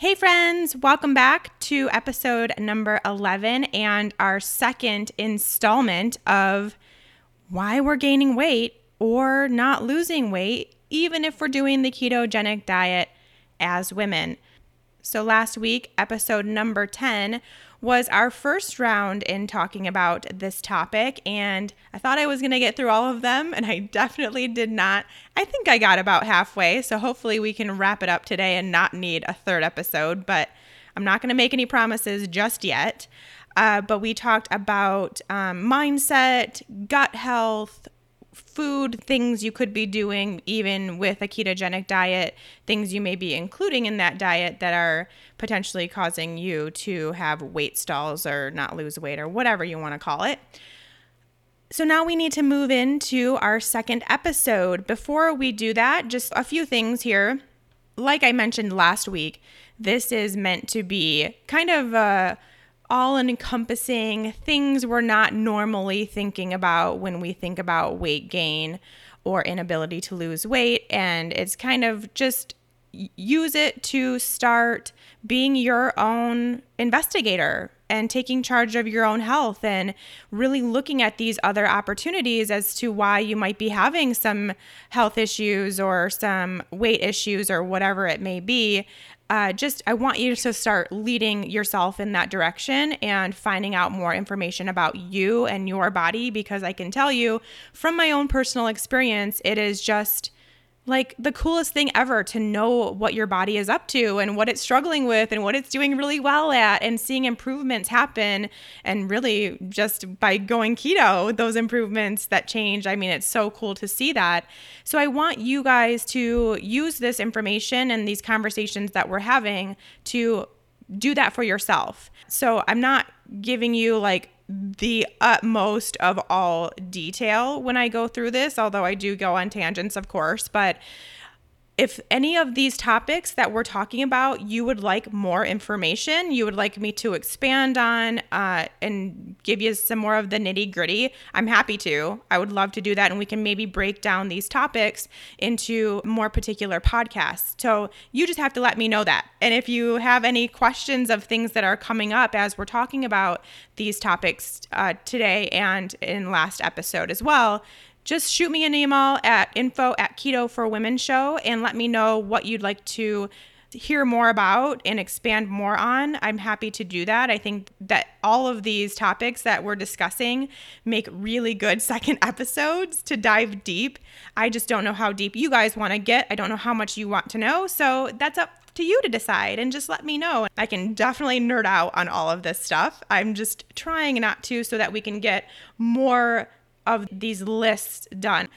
Hey, friends, welcome back to episode number 11 and our second installment of why we're gaining weight or not losing weight even if we're doing the ketogenic diet as women. So, last week, episode number 10 was our first round in talking about this topic, and I thought I was going to get through all of them, and I definitely did not. I think I got about halfway, so hopefully we can wrap it up today and not need a third episode, but I'm not going to make any promises just yet. Uh, but we talked about um, mindset, gut health, food things you could be doing even with a ketogenic diet, things you may be including in that diet that are potentially causing you to have weight stalls or not lose weight or whatever you want to call it. So now we need to move into our second episode. Before we do that, just a few things here. Like I mentioned last week, this is meant to be kind of a all encompassing things we're not normally thinking about when we think about weight gain or inability to lose weight. And it's kind of just use it to start being your own investigator and taking charge of your own health and really looking at these other opportunities as to why you might be having some health issues or some weight issues or whatever it may be. Uh, just I want you to start leading yourself in that direction and finding out more information about you and your body because I can tell you from my own personal experience, it is just like the coolest thing ever to know what your body is up to and what it's struggling with and what it's doing really well at and seeing improvements happen and really just by going keto those improvements that change. I mean it's so cool to see that. So i want you guys to use this information and these conversations that we're having to do that for yourself. So i'm not giving you like the utmost of all detail when I go through this, although I do go on tangents, of course. But if any of these topics that we're talking about you would like more information, you would like me to expand on uh, and give you some more of the nitty gritty, I'm happy to. I would love to do that. And we can maybe break down these topics into more particular podcasts. So you just have to let me know that. And if you have any questions of things that are coming up as we're talking about these topics uh, today and in last episode as well, just shoot me an email at info at keto for women show and let me know what you'd like to hear more about and expand more on, I'm happy to do that. I think that all of these topics that we're discussing make really good second episodes to dive deep. I just don't know how deep you guys want to get. I don't know how much you want to know. So that's up to you to decide and just let me know. I can definitely nerd out on all of this stuff. I'm just trying not to so that we can get more of these lists done.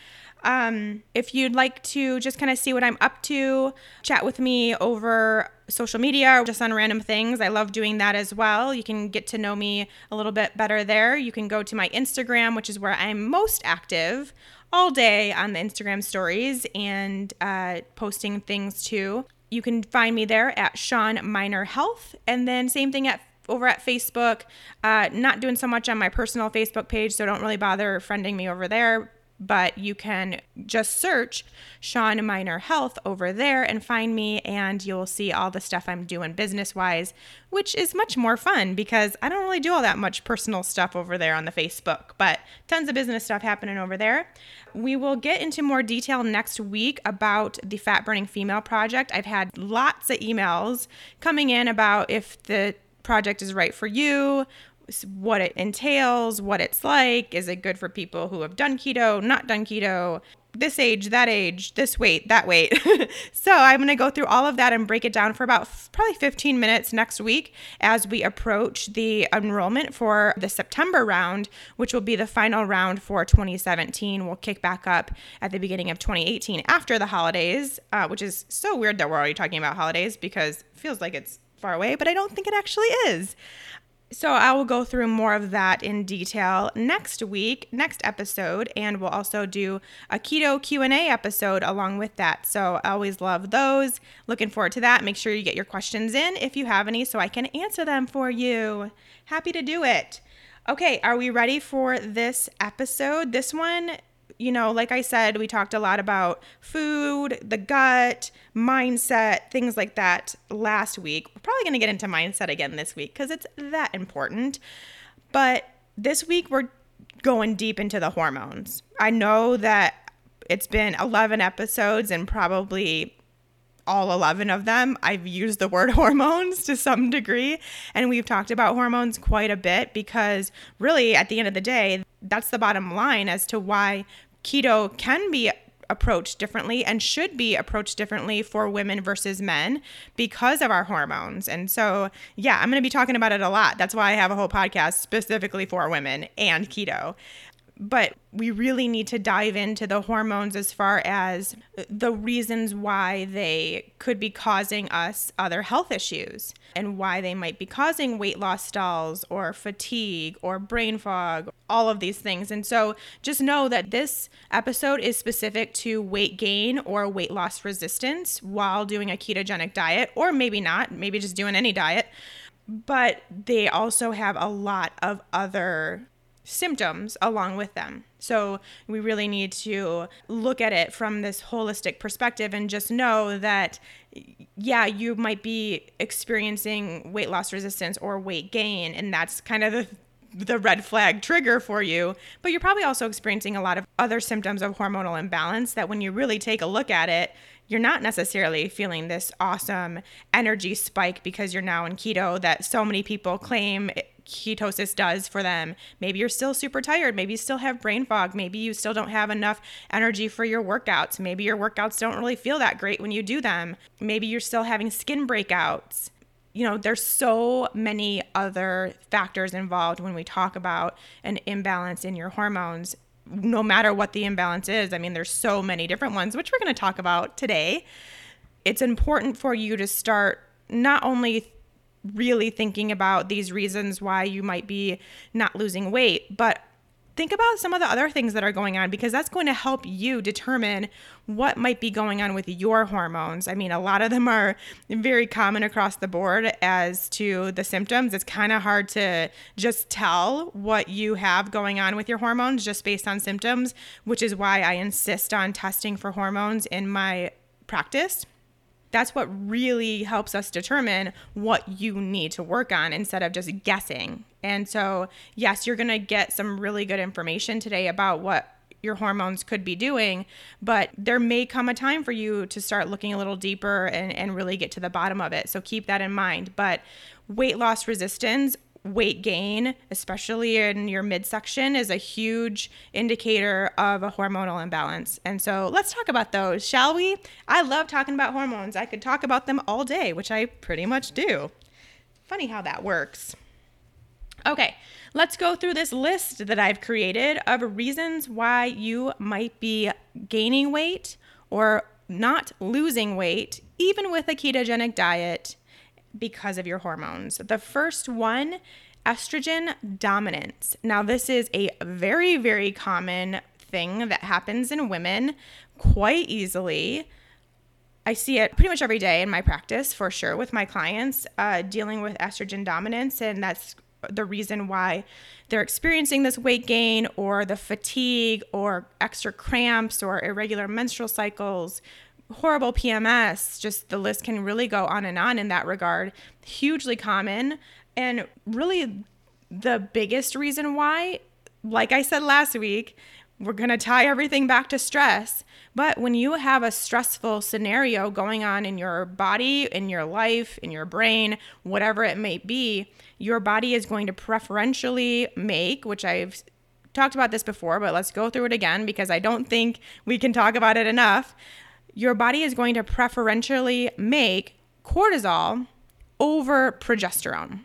Um, if you'd like to just kind of see what I'm up to, chat with me over social media or just on random things. I love doing that as well. You can get to know me a little bit better there. You can go to my Instagram, which is where I'm most active all day on the Instagram stories and uh, posting things too. You can find me there at Shawn Mynar Health. And then same thing at over at Facebook. Uh, not doing so much on my personal Facebook page, so don't really bother friending me over there. But you can just search Shawn Mynar Health over there and find me, and you'll see all the stuff I'm doing business wise, which is much more fun because I don't really do all that much personal stuff over there on the Facebook, but tons of business stuff happening over there. We will get into more detail next week about the Fat Burning Female Project. I've had lots of emails coming in about if the project is right for you, what it entails, what it's like. Is it good for people who have done keto, not done keto? this age, that age, this weight, that weight. so I'm going to go through all of that and break it down for about f- probably 15 minutes next week as we approach the enrollment for the September round, which will be the final round for 2017. We'll kick back up at the beginning of 2018 after the holidays, uh, which is so weird that we're already talking about holidays because feels like it's far away, but I don't think it actually is. So I will go through more of that in detail next week, next episode, and we'll also do a keto Q&A episode along with that. So I always love those. Looking forward to that. Make sure you get your questions in if you have any so I can answer them for you. Happy to do it. Okay, are we ready for this episode? This one you know, like I said, we talked a lot about food, the gut, mindset, things like that last week. We're probably going to get into mindset again this week because it's that important. But this week, we're going deep into the hormones. I know that it's been 11 episodes and probably all 11 of them, I've used the word hormones to some degree. And we've talked about hormones quite a bit because, really, at the end of the day, that's the bottom line as to why keto can be approached differently and should be approached differently for women versus men because of our hormones. And so, yeah, I'm going to be talking about it a lot. That's why I have a whole podcast specifically for women and keto but we really need to dive into the hormones as far as the reasons why they could be causing us other health issues and why they might be causing weight loss stalls or fatigue or brain fog, all of these things. And so just know that this episode is specific to weight gain or weight loss resistance while doing a ketogenic diet, or maybe not, maybe just doing any diet. But they also have a lot of other symptoms along with them. So we really need to look at it from this holistic perspective and just know that, yeah, you might be experiencing weight loss resistance or weight gain, and that's kind of the the red flag trigger for you, but you're probably also experiencing a lot of other symptoms of hormonal imbalance that when you really take a look at it, you're not necessarily feeling this awesome energy spike because you're now in keto that so many people claim ketosis does for them. Maybe you're still super tired. Maybe you still have brain fog. Maybe you still don't have enough energy for your workouts. Maybe your workouts don't really feel that great when you do them. Maybe you're still having skin breakouts. You know, there's so many other factors involved when we talk about an imbalance in your hormones, no matter what the imbalance is. I mean, there's so many different ones, which we're going to talk about today. It's important for you to start not only really thinking about these reasons why you might be not losing weight, but think about some of the other things that are going on because that's going to help you determine what might be going on with your hormones. I mean, a lot of them are very common across the board as to the symptoms. It's kind of hard to just tell what you have going on with your hormones just based on symptoms, which is why I insist on testing for hormones in my practice that's what really helps us determine what you need to work on instead of just guessing. And so, yes, you're going to get some really good information today about what your hormones could be doing, but there may come a time for you to start looking a little deeper and, and really get to the bottom of it. So keep that in mind. But weight loss resistance weight gain, especially in your midsection, is a huge indicator of a hormonal imbalance. And so let's talk about those, shall we? I love talking about hormones. I could talk about them all day, which I pretty much do. Funny how that works. Okay, let's go through this list that I've created of reasons why you might be gaining weight or not losing weight, even with a ketogenic diet because of your hormones. The first one, estrogen dominance. Now, this is a very, very common thing that happens in women quite easily. I see it pretty much every day in my practice for sure with my clients uh, dealing with estrogen dominance. And that's the reason why they're experiencing this weight gain or the fatigue or extra cramps or irregular menstrual cycles horrible PMS, just the list can really go on and on in that regard. Hugely common. And really, the biggest reason why, like I said last week, we're going to tie everything back to stress. But when you have a stressful scenario going on in your body, in your life, in your brain, whatever it may be, your body is going to preferentially make, which I've talked about this before, but let's go through it again because I don't think we can talk about it enough. Your body is going to preferentially make cortisol over progesterone.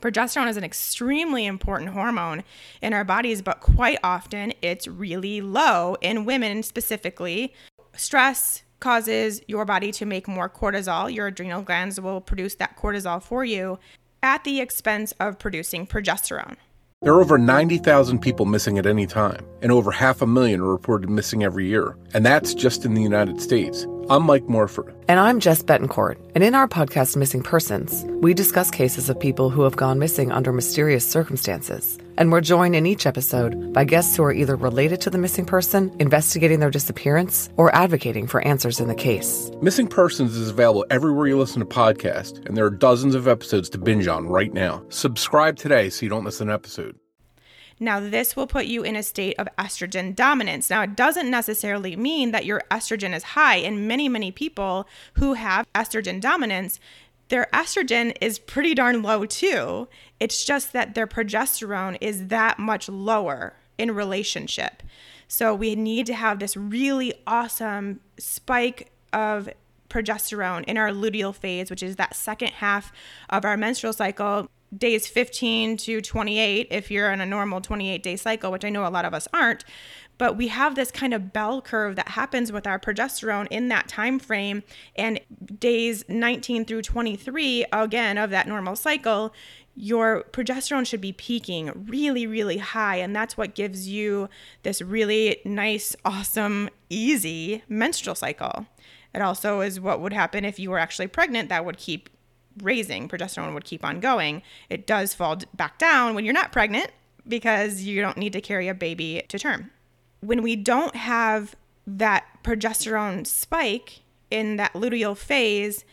Progesterone is an extremely important hormone in our bodies, but quite often it's really low in women specifically. Stress causes your body to make more cortisol. Your adrenal glands will produce that cortisol for you at the expense of producing progesterone. There are over 90,000 people missing at any time, and over half a million are reported missing every year. And that's just in the United States. I'm Mike Morford. And I'm Jess Betancourt. And in our podcast, Missing Persons, we discuss cases of people who have gone missing under mysterious circumstances. And we're joined in each episode by guests who are either related to the missing person, investigating their disappearance, or advocating for answers in the case. Missing Persons is available everywhere you listen to podcasts, and there are dozens of episodes to binge on right now. Subscribe today so you don't miss an episode. Now, this will put you in a state of estrogen dominance. Now, it doesn't necessarily mean that your estrogen is high. In many, many people who have estrogen dominance, their estrogen is pretty darn low too. It's just that their progesterone is that much lower in relationship. So we need to have this really awesome spike of progesterone in our luteal phase, which is that second half of our menstrual cycle days 15 to 28 if you're on a normal 28 day cycle which i know a lot of us aren't. But we have this kind of bell curve that happens with our progesterone in that time frame. And days 19 through 23 again of that normal cycle your progesterone should be peaking really really high. And that's what gives you this really nice awesome easy menstrual cycle. It also is what would happen if you were actually pregnant that would keep raising, progesterone would keep on going. It does fall back down when you're not pregnant because you don't need to carry a baby to term. When we don't have that progesterone spike in that luteal phase,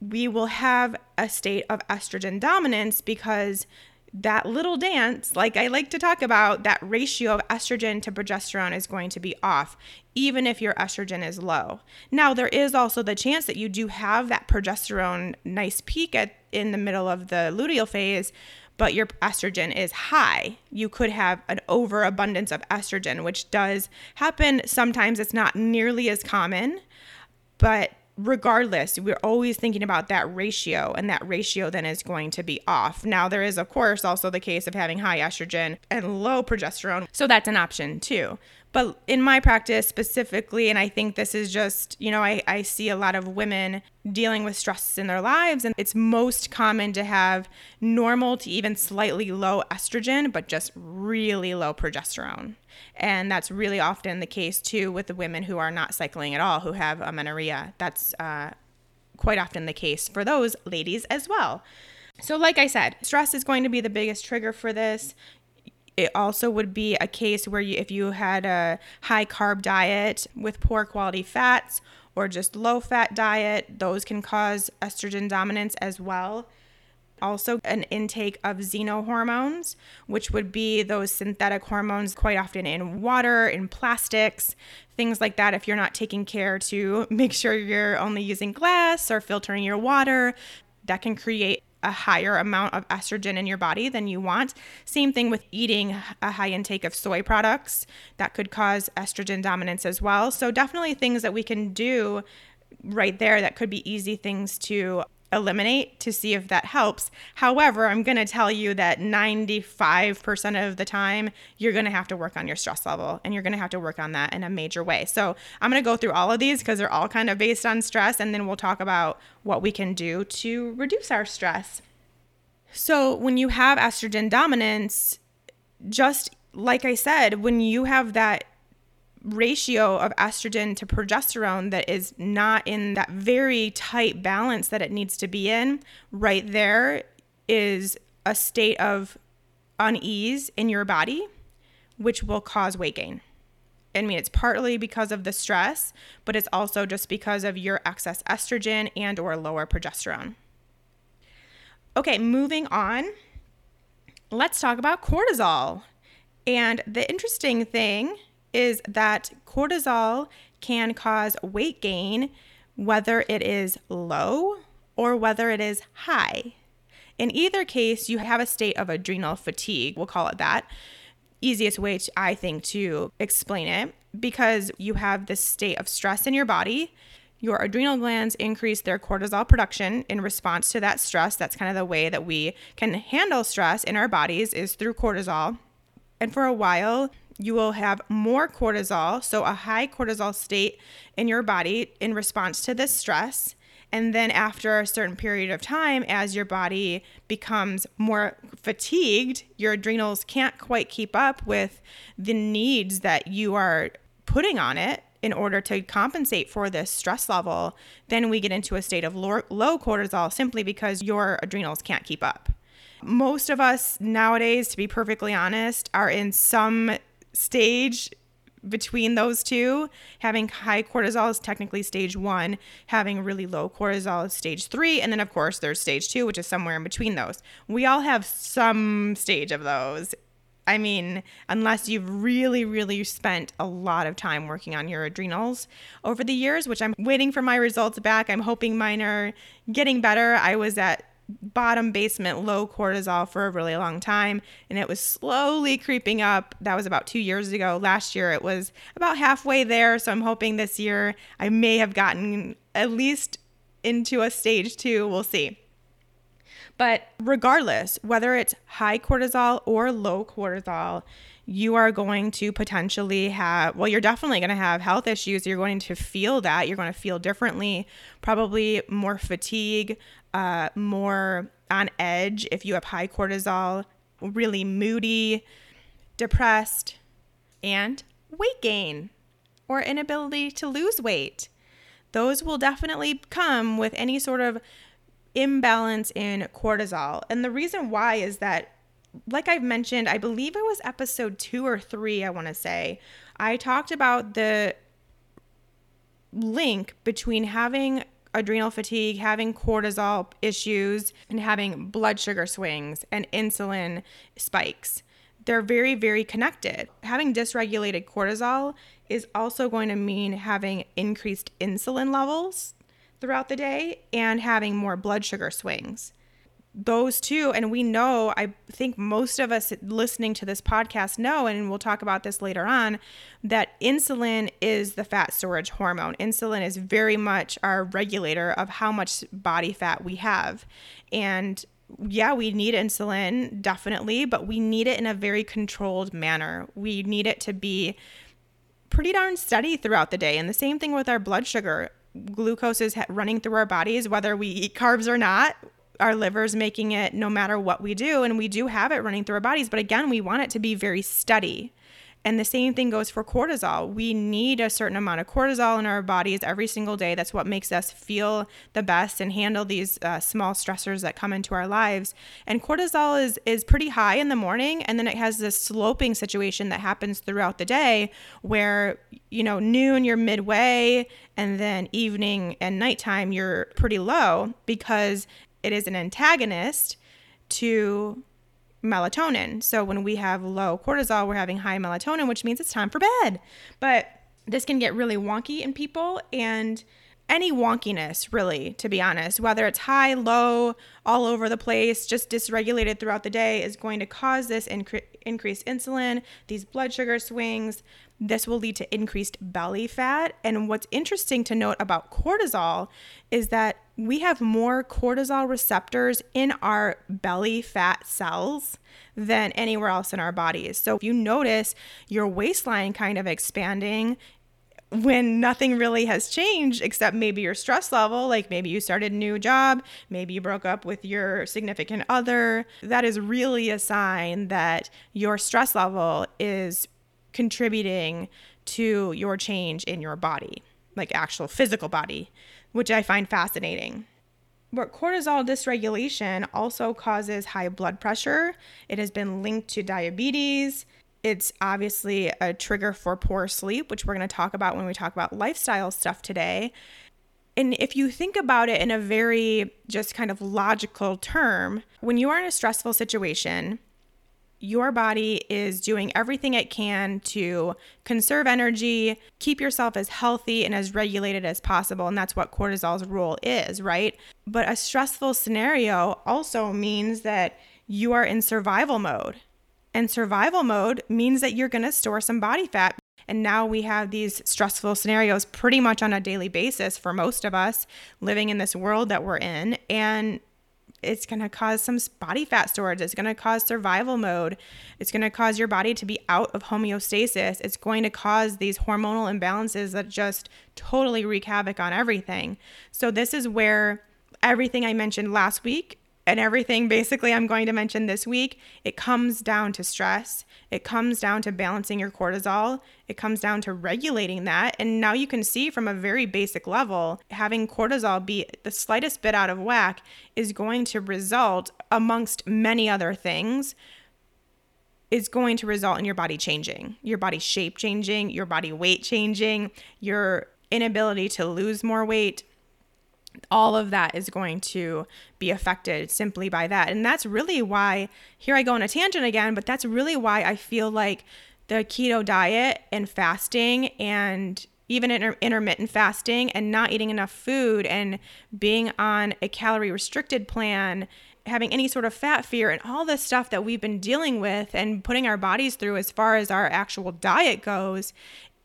we will have a state of estrogen dominance because that little dance, like I like to talk about, that ratio of estrogen to progesterone is going to be off, even if your estrogen is low. Now, there is also the chance that you do have that progesterone nice peak at, in the middle of the luteal phase, but your estrogen is high. You could have an overabundance of estrogen, which does happen sometimes. It's not nearly as common, but regardless, we're always thinking about that ratio, and that ratio then is going to be off. Now, there is, of course, also the case of having high estrogen and low progesterone, so that's an option too. But in my practice specifically, and I think this is just, you know, I, I see a lot of women dealing with stress in their lives, and it's most common to have normal to even slightly low estrogen, but just really low progesterone. And that's really often the case too with the women who are not cycling at all, who have amenorrhea. That's uh, quite often the case for those ladies as well. So, like I said, stress is going to be the biggest trigger for this. It also would be a case where you, if you had a high carb diet with poor quality fats or just low fat diet, those can cause estrogen dominance as well. Also, an intake of xenohormones, which would be those synthetic hormones quite often in water, in plastics, things like that. If you're not taking care to make sure you're only using glass or filtering your water, that can create a higher amount of estrogen in your body than you want. Same thing with eating a high intake of soy products that could cause estrogen dominance as well. So, definitely things that we can do right there that could be easy things to eliminate to see if that helps. However, I'm going to tell you that 95% of the time, you're going to have to work on your stress level and you're going to have to work on that in a major way. So, I'm going to go through all of these because they're all kind of based on stress, and then we'll talk about what we can do to reduce our stress. So, when you have estrogen dominance, just like I said, when you have that ratio of estrogen to progesterone that is not in that very tight balance that it needs to be in, right there is a state of unease in your body, which will cause weight gain. I mean, it's partly because of the stress, but it's also just because of your excess estrogen and or lower progesterone. Okay, moving on. Let's talk about cortisol. And the interesting thing is that cortisol can cause weight gain whether it is low or whether it is high. In either case, you have a state of adrenal fatigue, we'll call it that. Easiest way, to, I think, to explain it because you have this state of stress in your body. Your adrenal glands increase their cortisol production in response to that stress. That's kind of the way that we can handle stress in our bodies is through cortisol. And for a while, you will have more cortisol, so a high cortisol state in your body in response to this stress. And then, after a certain period of time, as your body becomes more fatigued, your adrenals can't quite keep up with the needs that you are putting on it in order to compensate for this stress level. Then we get into a state of low, cortisol simply because your adrenals can't keep up. Most of us nowadays, to be perfectly honest, are in some stage between those two. Having high cortisol is technically stage one, having really low cortisol is stage three. And then, of course, there's stage two, which is somewhere in between those. We all have some stage of those. I mean, unless you've really, really spent a lot of time working on your adrenals over the years, which I'm waiting for my results back. I'm hoping mine are getting better. I was at bottom basement low cortisol for a really long time and it was slowly creeping up. That was about 2 years ago. Last year it was about halfway there, so I'm hoping this year I may have gotten at least into a stage 2. We'll see. But regardless, whether it's high cortisol or low cortisol, you are going to potentially have, well, you're definitely going to have health issues. You're going to feel that. You're going to feel differently, probably more fatigue, uh, more on edge if you have high cortisol, really moody, depressed, and weight gain or inability to lose weight. Those will definitely come with any sort of imbalance in cortisol. And the reason why is that, like I've mentioned, I believe it was episode two or three, I want to say, I talked about the link between having adrenal fatigue, having cortisol issues, and having blood sugar swings and insulin spikes. They're very, very connected. Having dysregulated cortisol is also going to mean having increased insulin levels throughout the day and having more blood sugar swings those two and we know i think most of us listening to this podcast know and we'll talk about this later on that insulin is the fat storage hormone. Insulin is very much our regulator of how much body fat we have. And yeah we need insulin definitely but we need it in a very controlled manner. We need it to be pretty darn steady throughout the day. And the same thing with our blood sugar. Glucose is running through our bodies whether we eat carbs or not our livers making it no matter what we do. And we do have it running through our bodies. But again, we want it to be very steady. And the same thing goes for cortisol. We need a certain amount of cortisol in our bodies every single day. That's what makes us feel the best and handle these uh, small stressors that come into our lives. And cortisol is is pretty high in the morning, and then it has this sloping situation that happens throughout the day, where you know noon you're midway, and then evening and nighttime you're pretty low because it is an antagonist to melatonin. So when we have low cortisol, we're having high melatonin, which means it's time for bed. But this can get really wonky in people and any wonkiness, really, to be honest, whether it's high, low, all over the place, just dysregulated throughout the day, is going to cause this incre- increased insulin, these blood sugar swings. This will lead to increased belly fat. And what's interesting to note about cortisol is that we have more cortisol receptors in our belly fat cells than anywhere else in our bodies. So if you notice your waistline kind of expanding, when nothing really has changed except maybe your stress level, like maybe you started a new job, maybe you broke up with your significant other, that is really a sign that your stress level is contributing to your change in your body, like actual physical body, which I find fascinating. But cortisol dysregulation also causes high blood pressure. It has been linked to diabetes. It's obviously a trigger for poor sleep, which we're going to talk about when we talk about lifestyle stuff today. And if you think about it in a very just kind of logical term, when you are in a stressful situation, your body is doing everything it can to conserve energy, keep yourself as healthy and as regulated as possible. And that's what cortisol's role is, right? But a stressful scenario also means that you are in survival mode. And survival mode means that you're going to store some body fat. And now we have these stressful scenarios pretty much on a daily basis for most of us living in this world that we're in. And it's going to cause some body fat storage. It's going to cause survival mode. It's going to cause your body to be out of homeostasis. It's going to cause these hormonal imbalances that just totally wreak havoc on everything. So, this is where everything I mentioned last week and everything basically I'm going to mention this week, it comes down to stress. It comes down to balancing your cortisol. It comes down to regulating that. And now you can see from a very basic level, having cortisol be the slightest bit out of whack is going to result, amongst many other things, is going to result in your body changing, your body shape changing, your body weight changing, your inability to lose more weight, all of that is going to be affected simply by that. And that's really why, here I go on a tangent again, but that's really why I feel like the keto diet and fasting and even inter- intermittent fasting and not eating enough food and being on a calorie restricted plan having any sort of fat fear and all this stuff that we've been dealing with and putting our bodies through as far as our actual diet goes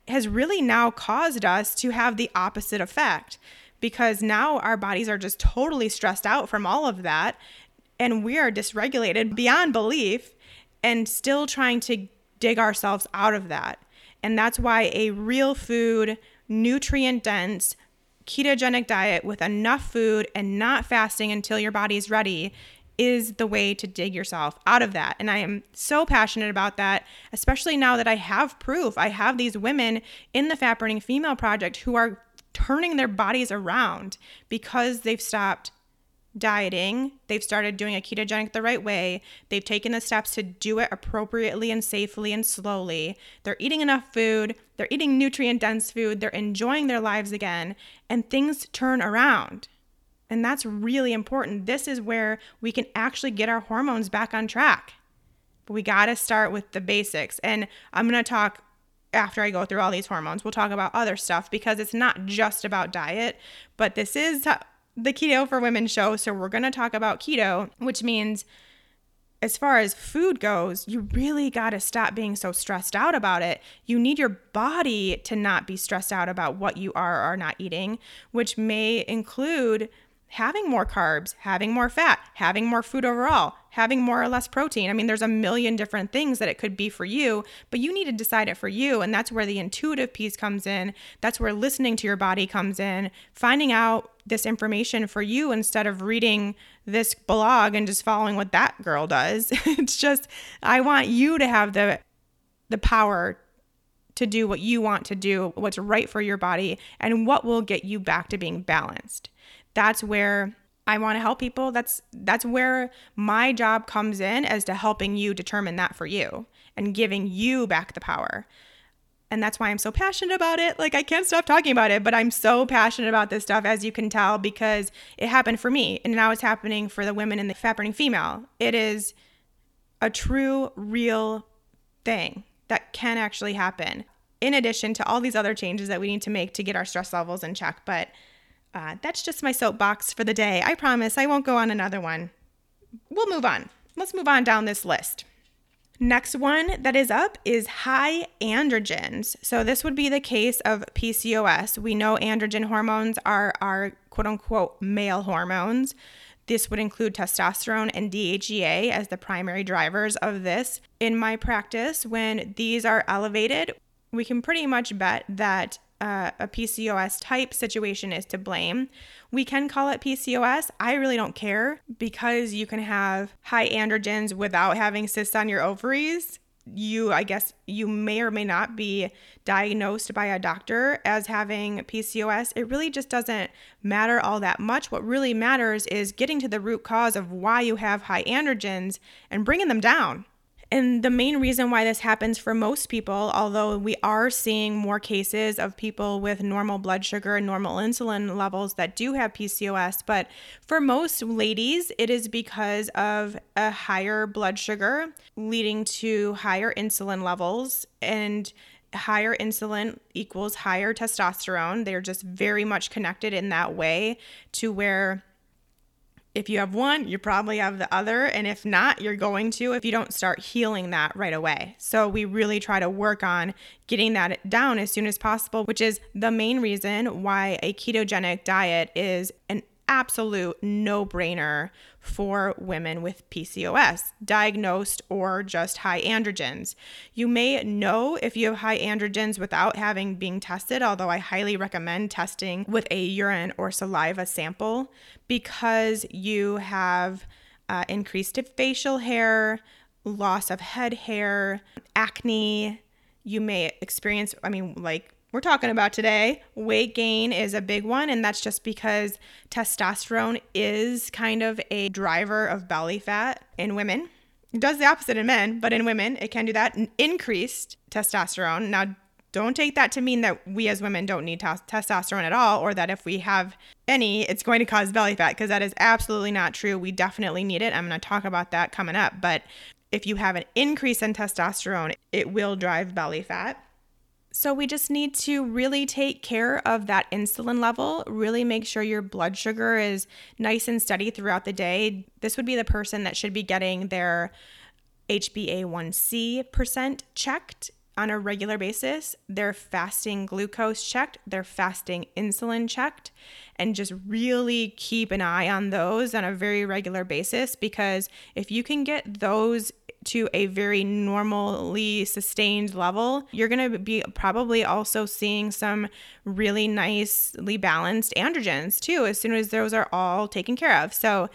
has really now caused us to have the opposite effect because now our bodies are just totally stressed out from all of that and we are dysregulated beyond belief and still trying to dig ourselves out of that. And that's why a real food, nutrient dense, ketogenic diet with enough food and not fasting until your body is ready is the way to dig yourself out of that. And I am so passionate about that, especially now that I have proof. I have these women in the Fat Burning Female Project who are turning their bodies around because they've stopped dieting, they've started doing a ketogenic the right way, they've taken the steps to do it appropriately and safely and slowly. They're eating enough food, they're eating nutrient dense food, they're enjoying their lives again, and things turn around. And that's really important. This is where we can actually get our hormones back on track. But we got to start with the basics. And I'm going to talk after I go through all these hormones, we'll talk about other stuff because it's not just about diet, but this is the Keto for Women show. So we're going to talk about keto, which means as far as food goes, you really got to stop being so stressed out about it. You need your body to not be stressed out about what you are or are not eating, which may include having more carbs, having more fat, having more food overall, having more or less protein. I mean, there's a million different things that it could be for you, but you need to decide it for you. And that's where the intuitive piece comes in. That's where listening to your body comes in, finding out this information for you instead of reading this blog and just following what that girl does. it's just, I want you to have the the power to do what you want to do, what's right for your body, and what will get you back to being balanced that's where I want to help people. That's that's where my job comes in as to helping you determine that for you and giving you back the power. And that's why I'm so passionate about it. Like I can't stop talking about it, but I'm so passionate about this stuff as you can tell because it happened for me and now it's happening for the women in the fat burning female. It is a true real thing that can actually happen. In addition to all these other changes that we need to make to get our stress levels in check, but uh, that's just my soapbox for the day. I promise I won't go on another one. We'll move on. Let's move on down this list. Next one that is up is high androgens. So, this would be the case of PCOS. We know androgen hormones are our quote unquote male hormones. This would include testosterone and DHEA as the primary drivers of this. In my practice, when these are elevated, we can pretty much bet that uh, a PCOS type situation is to blame. We can call it PCOS. I really don't care because you can have high androgens without having cysts on your ovaries. You, I guess, you may or may not be diagnosed by a doctor as having PCOS. It really just doesn't matter all that much. What really matters is getting to the root cause of why you have high androgens and bringing them down And the main reason why this happens for most people, although we are seeing more cases of people with normal blood sugar and normal insulin levels that do have PCOS, but for most ladies, it is because of a higher blood sugar leading to higher insulin levels and higher insulin equals higher testosterone. They're just very much connected in that way to where if you have one, you probably have the other. And if not, you're going to if you don't start healing that right away. So we really try to work on getting that down as soon as possible, which is the main reason why a ketogenic diet is an absolute no brainer for women with PCOS, diagnosed or just high androgens. You may know if you have high androgens without having being tested, although I highly recommend testing with a urine or saliva sample because you have uh, increased facial hair, loss of head hair, acne. You may experience, I mean, like we're talking about today, weight gain is a big one. And that's just because testosterone is kind of a driver of belly fat in women. It does the opposite in men, but in women, it can do that. Increased testosterone. Now, don't take that to mean that we as women don't need t- testosterone at all, or that if we have any, it's going to cause belly fat, because that is absolutely not true. We definitely need it. I'm going to talk about that coming up. But if you have an increase in testosterone, it will drive belly fat. So, we just need to really take care of that insulin level, really make sure your blood sugar is nice and steady throughout the day. This would be the person that should be getting their HbA1c percent checked on a regular basis, their fasting glucose checked, their fasting insulin checked, and just really keep an eye on those on a very regular basis because if you can get those to a very normally sustained level, you're going to be probably also seeing some really nicely balanced androgens too, as soon as those are all taken care of. So,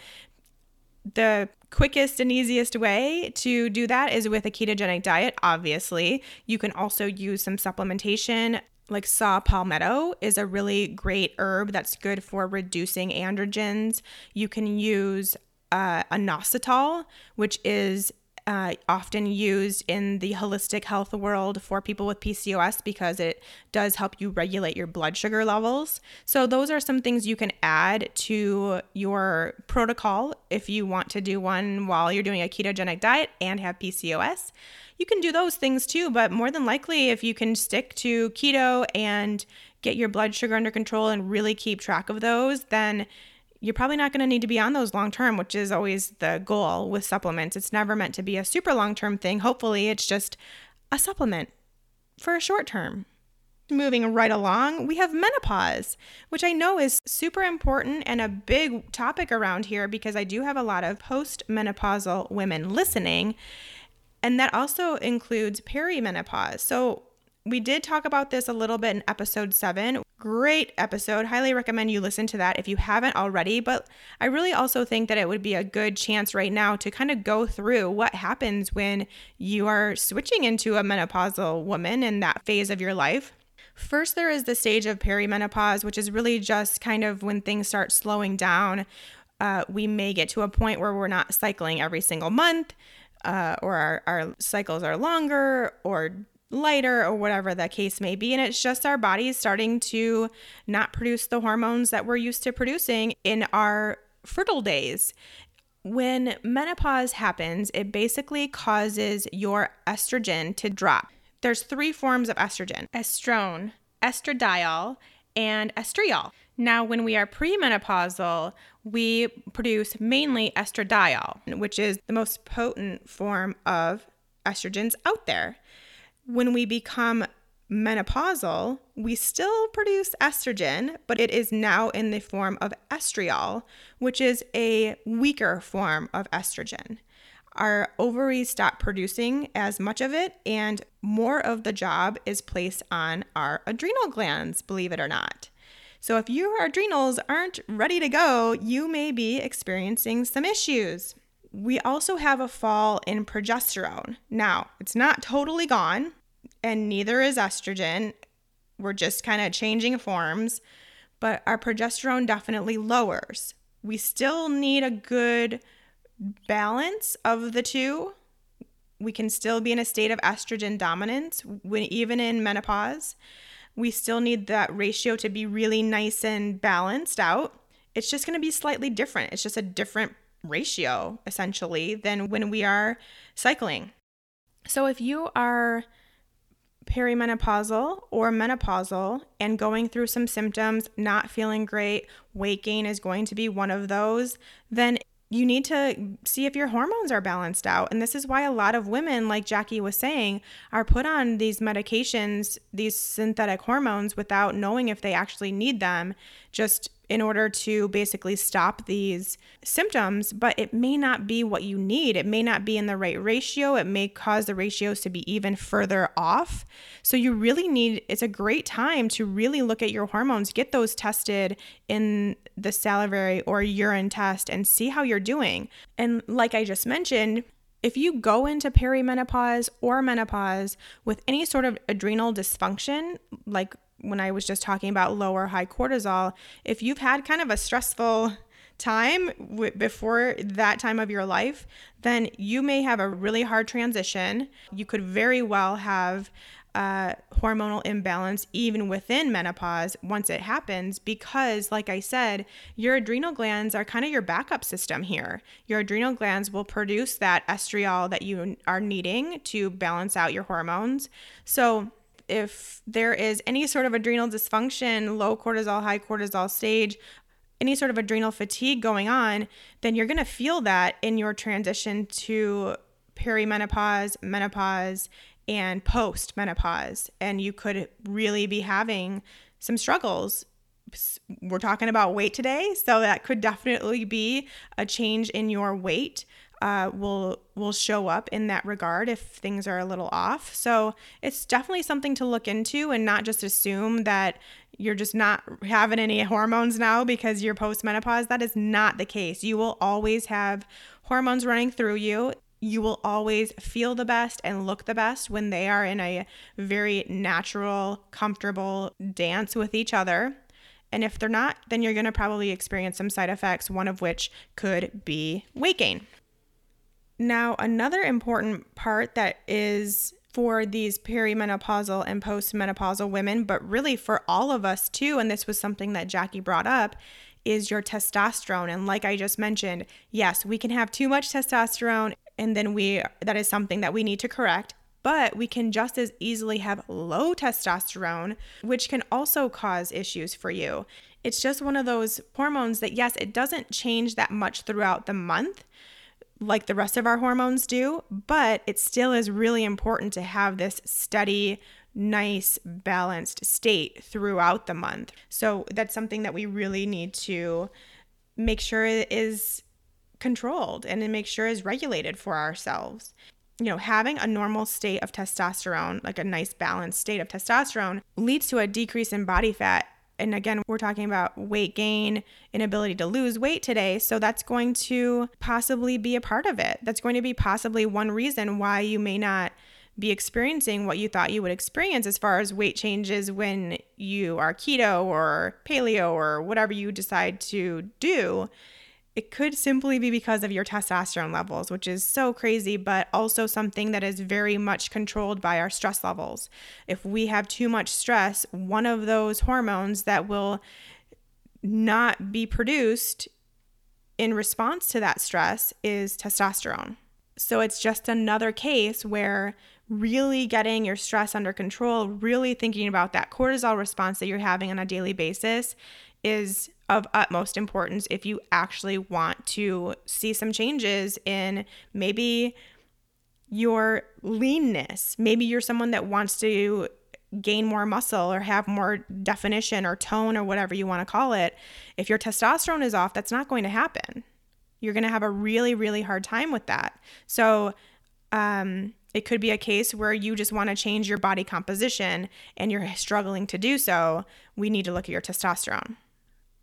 the quickest and easiest way to do that is with a ketogenic diet, obviously. You can also use some supplementation. Like saw palmetto is a really great herb that's good for reducing androgens. You can use uh, inositol, which is uh, often used in the holistic health world for people with PCOS because it does help you regulate your blood sugar levels. So, those are some things you can add to your protocol if you want to do one while you're doing a ketogenic diet and have PCOS. You can do those things too, but more than likely, if you can stick to keto and get your blood sugar under control and really keep track of those, then you're probably not going to need to be on those long term, which is always the goal with supplements. It's never meant to be a super long term thing. Hopefully, it's just a supplement for a short term. Moving right along, we have menopause, which I know is super important and a big topic around here because I do have a lot of postmenopausal women listening. And that also includes perimenopause. So, we did talk about this a little bit in episode seven. Great episode. Highly recommend you listen to that if you haven't already. But I really also think that it would be a good chance right now to kind of go through what happens when you are switching into a menopausal woman in that phase of your life. First, there is the stage of perimenopause, which is really just kind of when things start slowing down. Uh, we may get to a point where we're not cycling every single month. Uh, or our, our cycles are longer or lighter or whatever the case may be. And it's just our bodies starting to not produce the hormones that we're used to producing in our fertile days. When menopause happens, it basically causes your estrogen to drop. There's three forms of estrogen estrone, estradiol, and estriol. Now, when we are premenopausal, we produce mainly estradiol, which is the most potent form of estrogens out there when we become menopausal, we still produce estrogen, but it is now in the form of estriol, which is a weaker form of estrogen. Our ovaries stop producing as much of it, and more of the job is placed on our adrenal glands, believe it or not. So, if your adrenals aren't ready to go, you may be experiencing some issues. We also have a fall in progesterone. Now, it's not totally gone, and neither is estrogen. We're just kind of changing forms, but our progesterone definitely lowers. We still need a good balance of the two. we can still be in a state of estrogen dominance when even in menopause. We still need that ratio to be really nice and balanced out. It's just going to be slightly different. It's just a different ratio essentially than when we are cycling. So if you are perimenopausal or menopausal and going through some symptoms, not feeling great, weight gain is going to be one of those, then you need to see if your hormones are balanced out. And this is why a lot of women, like Jackie was saying, are put on these medications, these synthetic hormones, without knowing if they actually need them, just in order to basically stop these symptoms, but it may not be what you need. It may not be in the right ratio. It may cause the ratios to be even further off. So, you really need it's a great time to really look at your hormones, get those tested in the salivary or urine test, and see how you're doing. And, like I just mentioned, if you go into perimenopause or menopause with any sort of adrenal dysfunction, like when I was just talking about low or high cortisol, if you've had kind of a stressful time w- before that time of your life, then you may have a really hard transition. You could very well have a hormonal imbalance even within menopause once it happens because like i said your adrenal glands are kind of your backup system here your adrenal glands will produce that estriol that you are needing to balance out your hormones so if there is any sort of adrenal dysfunction, low cortisol, high cortisol stage, any sort of adrenal fatigue going on, then you're going to feel that in your transition to perimenopause, menopause, and post menopause. And you could really be having some struggles. We're talking about weight today, so that could definitely be a change in your weight uh, will will show up in that regard if things are a little off. So it's definitely something to look into and not just assume that you're just not having any hormones now because you're postmenopause. That is not the case. You will always have hormones running through you. You will always feel the best and look the best when they are in a very natural, comfortable dance with each other. And if they're not, then you're going to probably experience some side effects, one of which could be weight gain. Now, another important part that is for these perimenopausal and postmenopausal women, but really for all of us too, and this was something that Jackie brought up, is your testosterone. And like I just mentioned, yes, we can have too much testosterone, and then we that is something that we need to correct. But we can just as easily have low testosterone, which can also cause issues for you. It's just one of those hormones that, yes, it doesn't change that much throughout the month, like the rest of our hormones do, but it still is really important to have this steady, nice, balanced state throughout the month. So that's something that we really need to make sure is controlled and make sure is regulated for ourselves. You know, having a normal state of testosterone, like a nice balanced state of testosterone, leads to a decrease in body fat and again, we're talking about weight gain, inability to lose weight today. So that's going to possibly be a part of it. That's going to be possibly one reason why you may not be experiencing what you thought you would experience as far as weight changes when you are keto or paleo or whatever you decide to do it could simply be because of your testosterone levels, which is so crazy, but also something that is very much controlled by our stress levels. If we have too much stress, one of those hormones that will not be produced in response to that stress is testosterone. So it's just another case where really getting your stress under control, really thinking about that cortisol response that you're having on a daily basis is of utmost importance if you actually want to see some changes in maybe your leanness. Maybe you're someone that wants to gain more muscle or have more definition or tone or whatever you want to call it. If your testosterone is off, that's not going to happen. You're going to have a really, really hard time with that. So, um, it could be a case where you just want to change your body composition and you're struggling to do so. We need to look at your testosterone.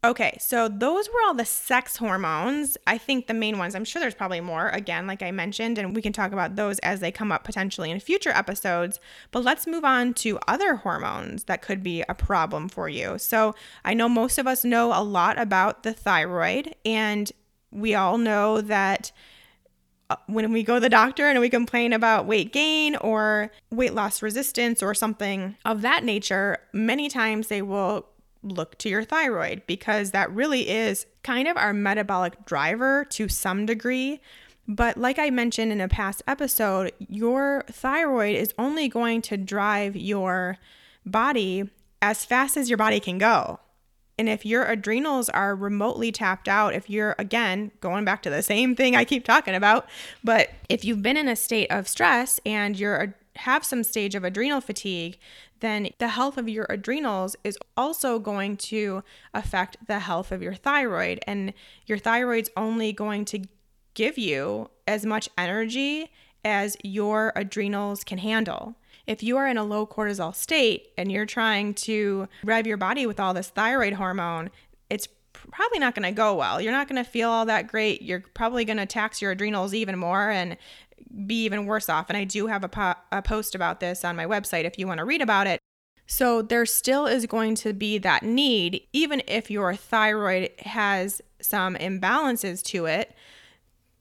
Okay, so those were all the sex hormones. I think the main ones, I'm sure there's probably more, again, like I mentioned, and we can talk about those as they come up potentially in future episodes. But let's move on to other hormones that could be a problem for you. So I know most of us know a lot about the thyroid, and we all know that uh, when we go to the doctor and we complain about weight gain or weight loss resistance or something of that nature, many times they will look to your thyroid because that really is kind of our metabolic driver to some degree. But like I mentioned in a past episode, your thyroid is only going to drive your body as fast as your body can go. And if your adrenals are remotely tapped out, if you're, again, going back to the same thing I keep talking about, but if you've been in a state of stress and you're have some stage of adrenal fatigue, then the health of your adrenals is also going to affect the health of your thyroid. And your thyroid's only going to give you as much energy as your adrenals can handle. If you are in a low cortisol state and you're trying to rev your body with all this thyroid hormone, it's probably not going to go well. You're not going to feel all that great. You're probably going to tax your adrenals even more and be even worse off. And I do have a, po- a post about this on my website if you want to read about it. So there still is going to be that need, even if your thyroid has some imbalances to it,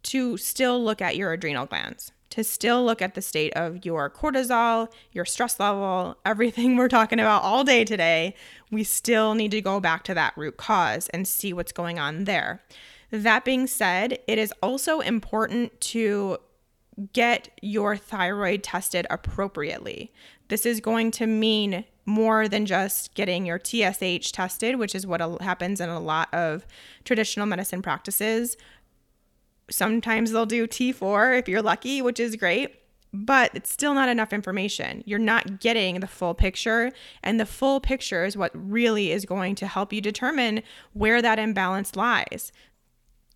to still look at your adrenal glands to still look at the state of your cortisol, your stress level, everything we're talking about all day today, we still need to go back to that root cause and see what's going on there. That being said, it is also important to get your thyroid tested appropriately. This is going to mean more than just getting your TSH tested, which is what happens in a lot of traditional medicine practices. Sometimes they'll do T4 if you're lucky, which is great, but it's still not enough information. You're not getting the full picture, and the full picture is what really is going to help you determine where that imbalance lies.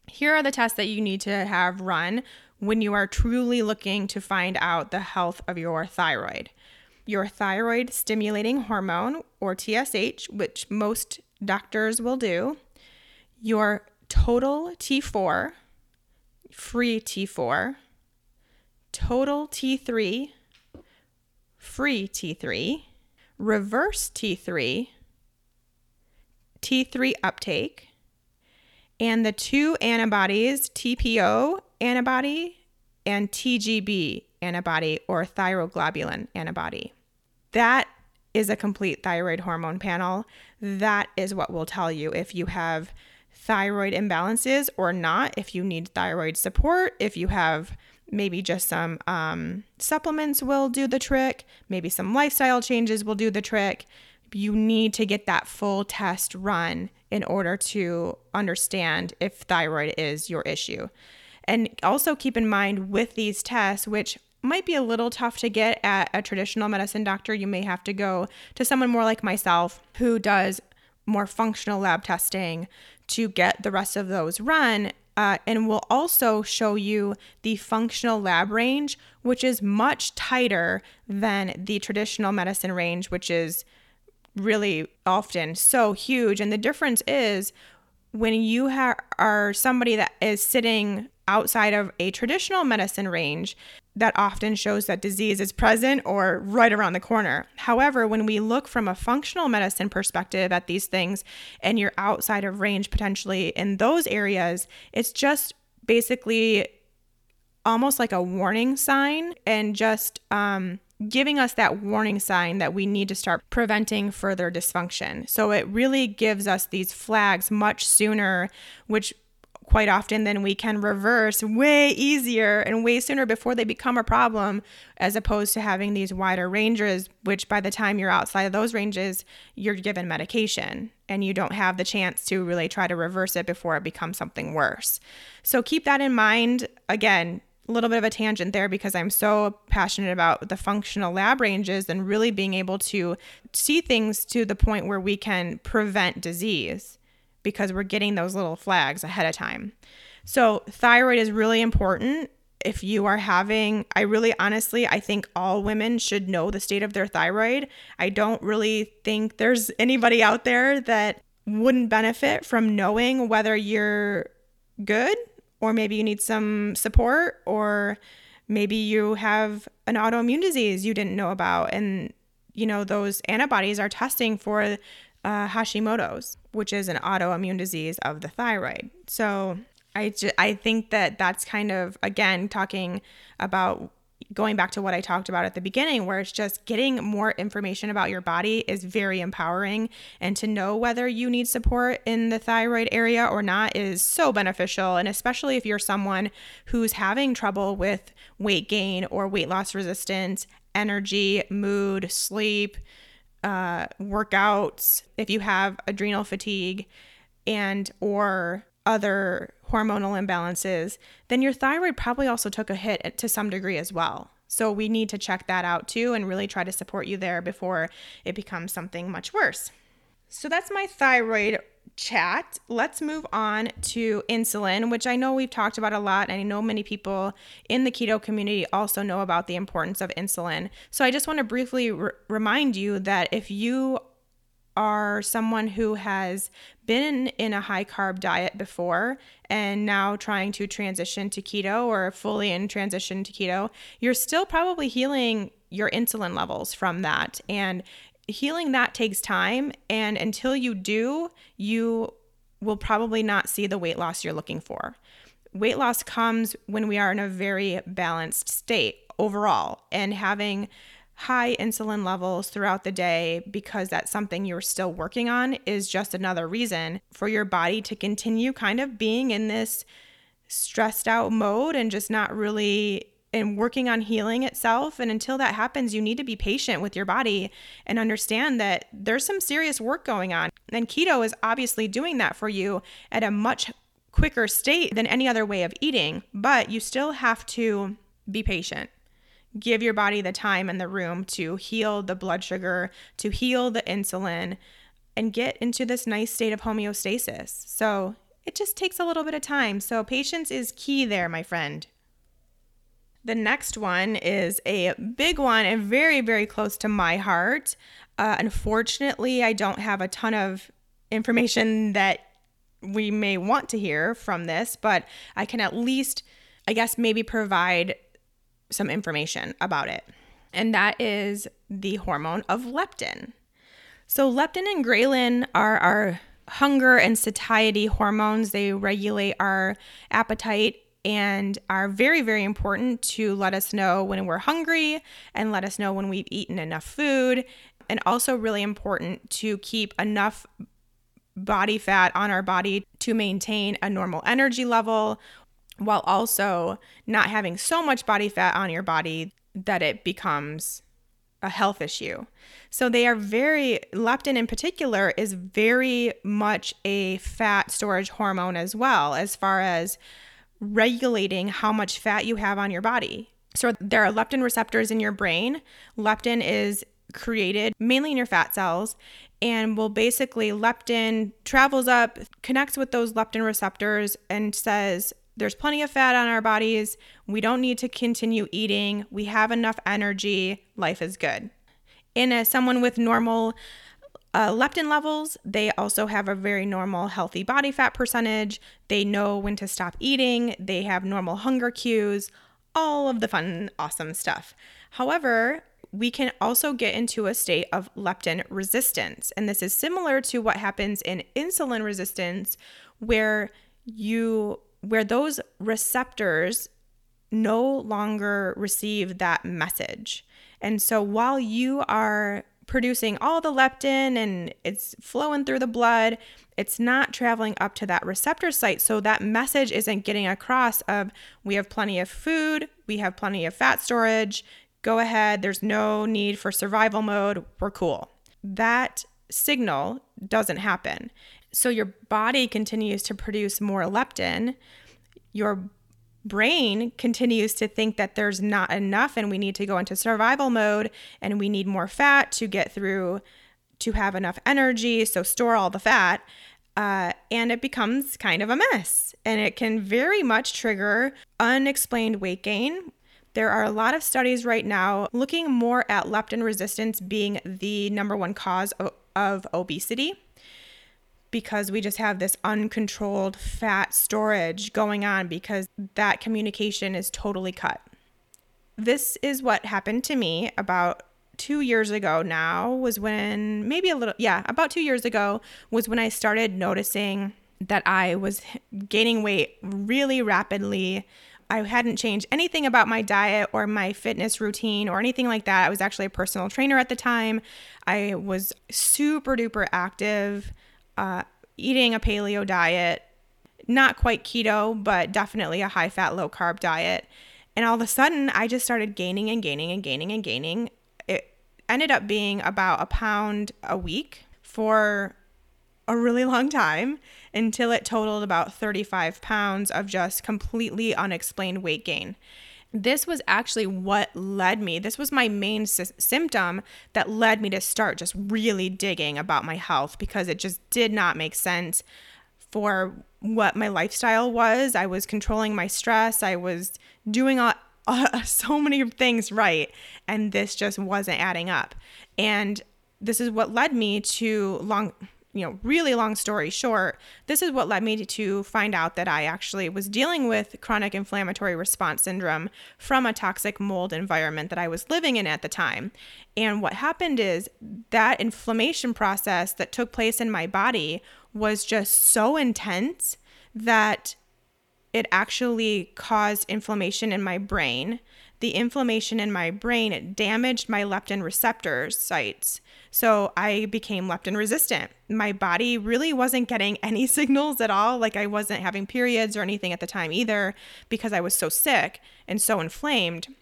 Here are the tests that you need to have run when you are truly looking to find out the health of your thyroid. Your thyroid stimulating hormone, or TSH, which most doctors will do, your total T4, free T4, total T3, free T3, reverse T3, T3 uptake, and the two antibodies, TPO antibody and TGB antibody or thyroglobulin antibody. That is a complete thyroid hormone panel. That is what will tell you if you have thyroid imbalances or not, if you need thyroid support, if you have maybe just some um, supplements will do the trick, maybe some lifestyle changes will do the trick. You need to get that full test run in order to understand if thyroid is your issue. And also keep in mind with these tests, which might be a little tough to get at a traditional medicine doctor, you may have to go to someone more like myself who does more functional lab testing to get the rest of those run. Uh, and will also show you the functional lab range, which is much tighter than the traditional medicine range, which is really often so huge. And the difference is when you ha- are somebody that is sitting outside of a traditional medicine range, that often shows that disease is present or right around the corner. However, when we look from a functional medicine perspective at these things and you're outside of range potentially in those areas, it's just basically almost like a warning sign and just um, giving us that warning sign that we need to start preventing further dysfunction. So it really gives us these flags much sooner, which quite often then we can reverse way easier and way sooner before they become a problem as opposed to having these wider ranges which by the time you're outside of those ranges you're given medication and you don't have the chance to really try to reverse it before it becomes something worse so keep that in mind again a little bit of a tangent there because I'm so passionate about the functional lab ranges and really being able to see things to the point where we can prevent disease because we're getting those little flags ahead of time. So, thyroid is really important. If you are having, I really honestly, I think all women should know the state of their thyroid. I don't really think there's anybody out there that wouldn't benefit from knowing whether you're good or maybe you need some support or maybe you have an autoimmune disease you didn't know about and you know those antibodies are testing for uh, Hashimoto's, which is an autoimmune disease of the thyroid. So I just, I think that that's kind of again talking about going back to what I talked about at the beginning, where it's just getting more information about your body is very empowering. And to know whether you need support in the thyroid area or not is so beneficial. And especially if you're someone who's having trouble with weight gain or weight loss resistance, energy, mood, sleep, uh, workouts, if you have adrenal fatigue and or other hormonal imbalances, then your thyroid probably also took a hit to some degree as well. So we need to check that out too and really try to support you there before it becomes something much worse. So that's my thyroid chat. Let's move on to insulin, which I know we've talked about a lot. And I know many people in the keto community also know about the importance of insulin. So I just want to briefly r- remind you that if you are someone who has been in a high carb diet before and now trying to transition to keto or fully in transition to keto, you're still probably healing your insulin levels from that. And healing that takes time. And until you do, you will probably not see the weight loss you're looking for. Weight loss comes when we are in a very balanced state overall and having high insulin levels throughout the day because that's something you're still working on is just another reason for your body to continue kind of being in this stressed out mode and just not really and working on healing itself. And until that happens, you need to be patient with your body and understand that there's some serious work going on. And keto is obviously doing that for you at a much quicker state than any other way of eating, but you still have to be patient give your body the time and the room to heal the blood sugar, to heal the insulin, and get into this nice state of homeostasis. So it just takes a little bit of time. So patience is key there, my friend. The next one is a big one and very, very close to my heart. Uh, unfortunately, I don't have a ton of information that we may want to hear from this, but I can at least, I guess, maybe provide some information about it, and that is the hormone of leptin. So, leptin and ghrelin are our hunger and satiety hormones. They regulate our appetite and are very, very important to let us know when we're hungry and let us know when we've eaten enough food, and also really important to keep enough body fat on our body to maintain a normal energy level while also not having so much body fat on your body that it becomes a health issue. So they are very, leptin in particular is very much a fat storage hormone as well, as far as regulating how much fat you have on your body. So there are leptin receptors in your brain. Leptin is created mainly in your fat cells and will basically leptin travels up, connects with those leptin receptors and says, there's plenty of fat on our bodies. We don't need to continue eating. We have enough energy. Life is good. In a, someone with normal uh, leptin levels, they also have a very normal, healthy body fat percentage. They know when to stop eating. They have normal hunger cues, all of the fun, awesome stuff. However, we can also get into a state of leptin resistance. And this is similar to what happens in insulin resistance, where you where those receptors no longer receive that message. And so while you are producing all the leptin and it's flowing through the blood, it's not traveling up to that receptor site. So that message isn't getting across of we have plenty of food, we have plenty of fat storage, go ahead, there's no need for survival mode, we're cool. That signal doesn't happen. So your body continues to produce more leptin. Your brain continues to think that there's not enough and we need to go into survival mode and we need more fat to get through to have enough energy. So store all the fat. Uh, and it becomes kind of a mess. And it can very much trigger unexplained weight gain. There are a lot of studies right now looking more at leptin resistance being the number one cause of, of obesity because we just have this uncontrolled fat storage going on because that communication is totally cut. This is what happened to me about two years ago now, was when maybe a little, yeah, about two years ago was when I started noticing that I was gaining weight really rapidly. I hadn't changed anything about my diet or my fitness routine or anything like that. I was actually a personal trainer at the time. I was super duper active, uh, eating a paleo diet, not quite keto, but definitely a high fat, low carb diet. And all of a sudden, I just started gaining and gaining and gaining and gaining. It ended up being about a pound a week for a really long time until it totaled about 35 pounds of just completely unexplained weight gain. This was actually what led me, this was my main sy- symptom that led me to start just really digging about my health because it just did not make sense for what my lifestyle was. I was controlling my stress, I was doing all, uh, so many things right, and this just wasn't adding up. And this is what led me to long you know, really long story short, this is what led me to find out that I actually was dealing with chronic inflammatory response syndrome from a toxic mold environment that I was living in at the time. And what happened is that inflammation process that took place in my body was just so intense that it actually caused inflammation in my brain. The inflammation in my brain damaged my leptin receptors sites so I became leptin resistant. My body really wasn't getting any signals at all. Like I wasn't having periods or anything at the time either because I was so sick and so inflamed.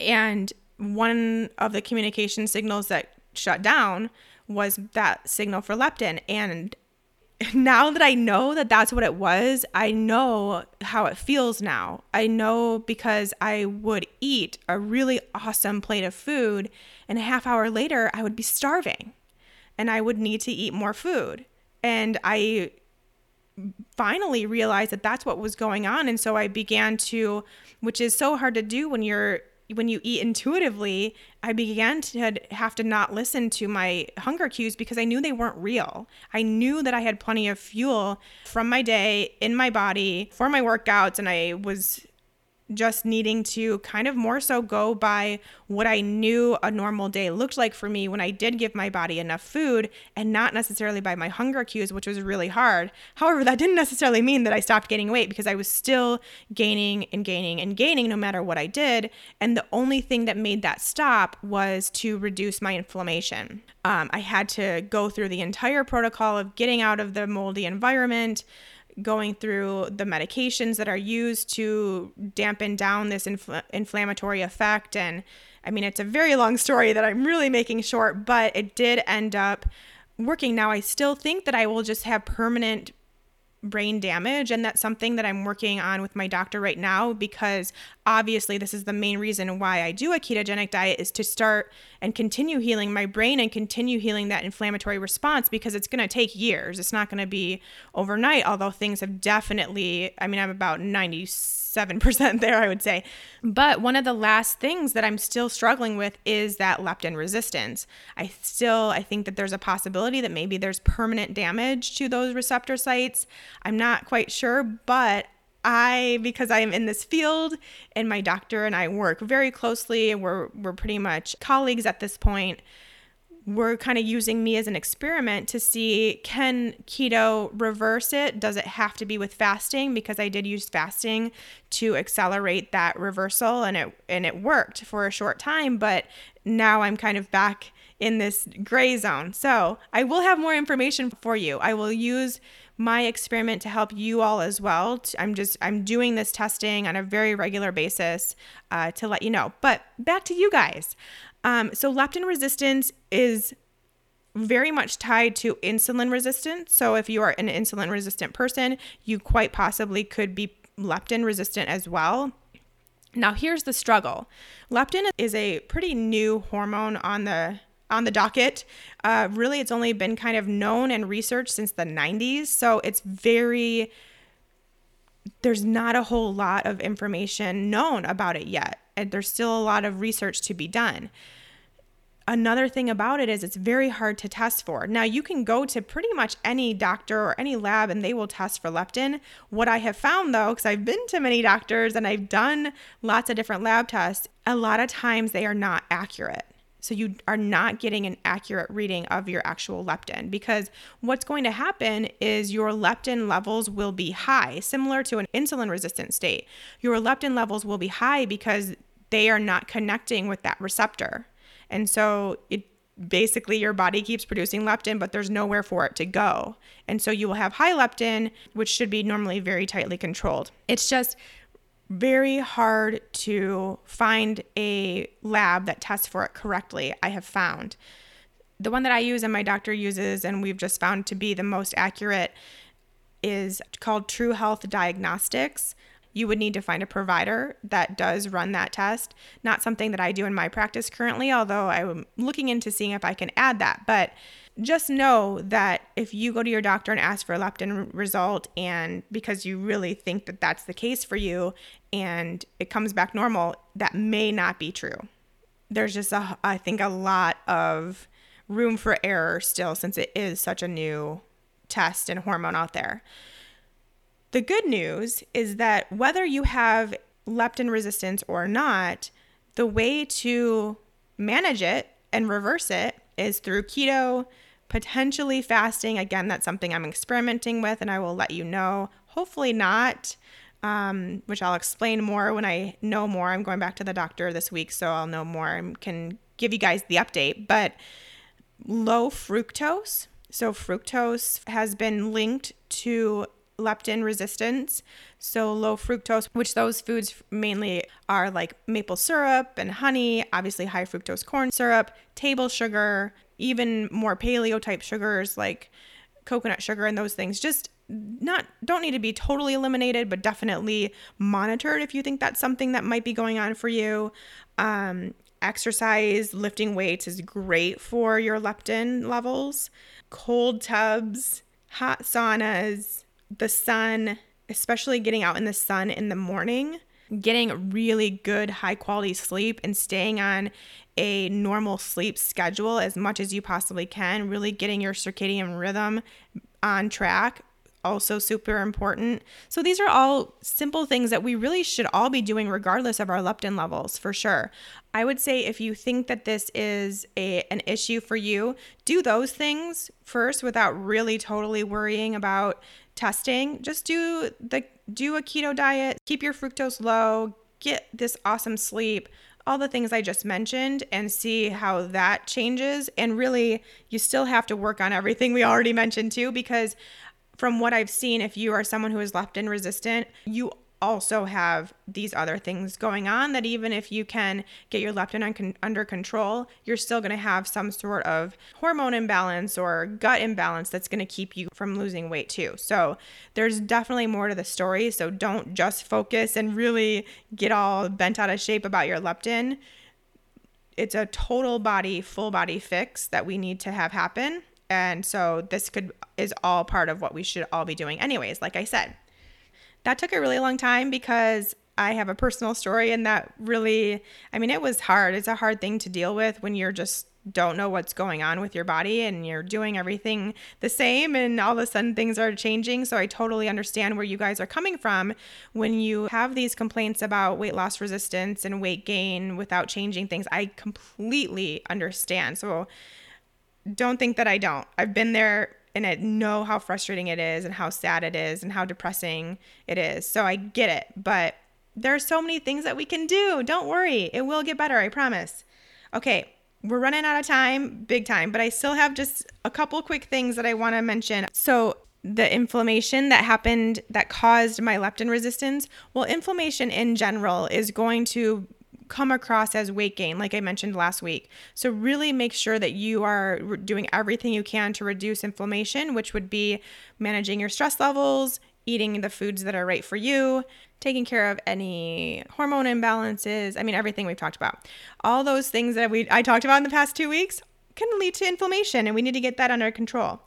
And one of the communication signals that shut down was that signal for leptin. And now that I know that that's what it was, I know how it feels now. I know because I would eat a really awesome plate of food, and a half hour later, I would be starving and I would need to eat more food. And I finally realized that that's what was going on. And so I began to, which is so hard to do when you're when you eat intuitively, I began to have to not listen to my hunger cues because I knew they weren't real. I knew that I had plenty of fuel from my day in my body for my workouts, and I was just needing to kind of more so go by what I knew a normal day looked like for me when I did give my body enough food and not necessarily by my hunger cues, which was really hard. However, that didn't necessarily mean that I stopped gaining weight because I was still gaining and gaining and gaining no matter what I did. And the only thing that made that stop was to reduce my inflammation. Um, I had to go through the entire protocol of getting out of the moldy environment going through the medications that are used to dampen down this infl- inflammatory effect. And I mean, it's a very long story that I'm really making short, but it did end up working. Now, I still think that I will just have permanent brain damage and that's something that I'm working on with my doctor right now because obviously this is the main reason why I do a ketogenic diet is to start and continue healing my brain and continue healing that inflammatory response because it's going to take years. It's not going to be overnight although things have definitely I mean I'm about 96 7% there, I would say. But one of the last things that I'm still struggling with is that leptin resistance. I still I think that there's a possibility that maybe there's permanent damage to those receptor sites. I'm not quite sure, but I because I am in this field and my doctor and I work very closely and we're we're pretty much colleagues at this point we're kind of using me as an experiment to see can keto reverse it? Does it have to be with fasting? Because I did use fasting to accelerate that reversal and it and it worked for a short time, but now I'm kind of back in this gray zone. So I will have more information for you. I will use my experiment to help you all as well. I'm just I'm doing this testing on a very regular basis uh, to let you know. But back to you guys. Um, so leptin resistance is very much tied to insulin resistance. So if you are an insulin resistant person, you quite possibly could be leptin resistant as well. Now here's the struggle. Leptin is a pretty new hormone on the on the docket. Uh, really, it's only been kind of known and researched since the 90s, so it's very there's not a whole lot of information known about it yet. And there's still a lot of research to be done another thing about it is it's very hard to test for. Now, you can go to pretty much any doctor or any lab and they will test for leptin. What I have found though, because I've been to many doctors and I've done lots of different lab tests, a lot of times they are not accurate. So you are not getting an accurate reading of your actual leptin because what's going to happen is your leptin levels will be high, similar to an insulin resistant state. Your leptin levels will be high because they are not connecting with that receptor. And so it basically your body keeps producing leptin, but there's nowhere for it to go. And so you will have high leptin, which should be normally very tightly controlled. It's just very hard to find a lab that tests for it correctly, I have found. The one that I use and my doctor uses, and we've just found to be the most accurate, is called True Health Diagnostics you would need to find a provider that does run that test. Not something that I do in my practice currently, although I'm looking into seeing if I can add that. But just know that if you go to your doctor and ask for a leptin result, and because you really think that that's the case for you and it comes back normal, that may not be true. There's just, a, I think, a lot of room for error still since it is such a new test and hormone out there. The good news is that whether you have leptin resistance or not, the way to manage it and reverse it is through keto, potentially fasting. Again, that's something I'm experimenting with and I will let you know. Hopefully, not, um, which I'll explain more when I know more. I'm going back to the doctor this week, so I'll know more and can give you guys the update. But low fructose. So, fructose has been linked to leptin resistance. So, low fructose, which those foods mainly are like maple syrup and honey, obviously high fructose corn syrup, table sugar, even more paleo type sugars like coconut sugar and those things. Just not don't need to be totally eliminated, but definitely monitored if you think that's something that might be going on for you. Um, exercise, lifting weights is great for your leptin levels. Cold tubs, hot saunas, the sun, especially getting out in the sun in the morning, getting really good high quality sleep and staying on a normal sleep schedule as much as you possibly can, really getting your circadian rhythm on track also super important. So these are all simple things that we really should all be doing regardless of our leptin levels for sure. I would say if you think that this is a an issue for you, do those things first without really totally worrying about testing, just do the do a keto diet, keep your fructose low, get this awesome sleep, all the things I just mentioned and see how that changes. And really, you still have to work on everything we already mentioned too because from what I've seen, if you are someone who is leptin resistant, you also have these other things going on that even if you can get your leptin under control, you're still going to have some sort of hormone imbalance or gut imbalance that's going to keep you from losing weight too. So there's definitely more to the story. So don't just focus and really get all bent out of shape about your leptin. It's a total body, full body fix that we need to have happen. And so this could is all part of what we should all be doing anyways, like I said. That took a really long time because I have a personal story and that really, I mean, it was hard. It's a hard thing to deal with when you're just don't know what's going on with your body and you're doing everything the same and all of a sudden things are changing. So I totally understand where you guys are coming from when you have these complaints about weight loss resistance and weight gain without changing things. I completely understand. So don't think that I don't. I've been there and I know how frustrating it is and how sad it is and how depressing it is. So I get it, but there are so many things that we can do. Don't worry, it will get better, I promise. Okay, we're running out of time, big time, but I still have just a couple quick things that I want to mention. So, the inflammation that happened that caused my leptin resistance, well, inflammation in general is going to come across as weight gain, like I mentioned last week. So, really make sure that you are doing everything you can to reduce inflammation, which would be managing your stress levels, eating the foods that are right for you, taking care of any hormone imbalances. I mean, everything we've talked about. All those things that we I talked about in the past two weeks can lead to inflammation, and we need to get that under control.